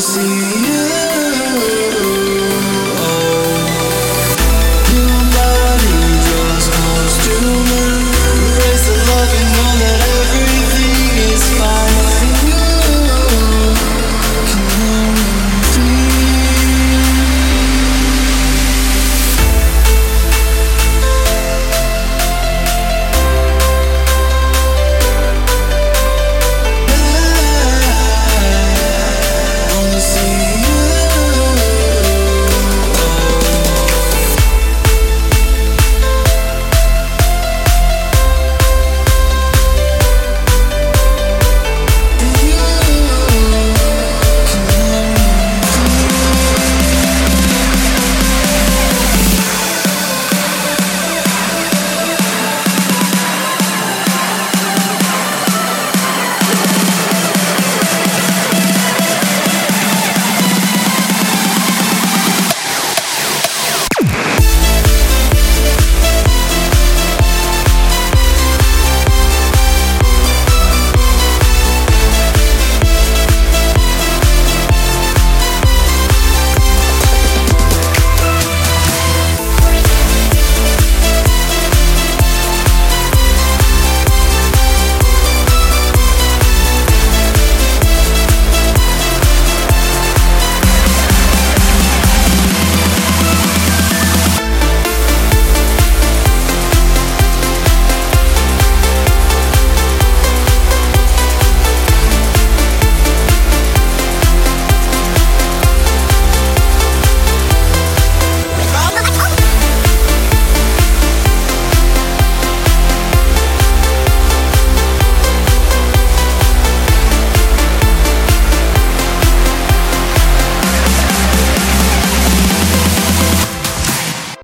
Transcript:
see you.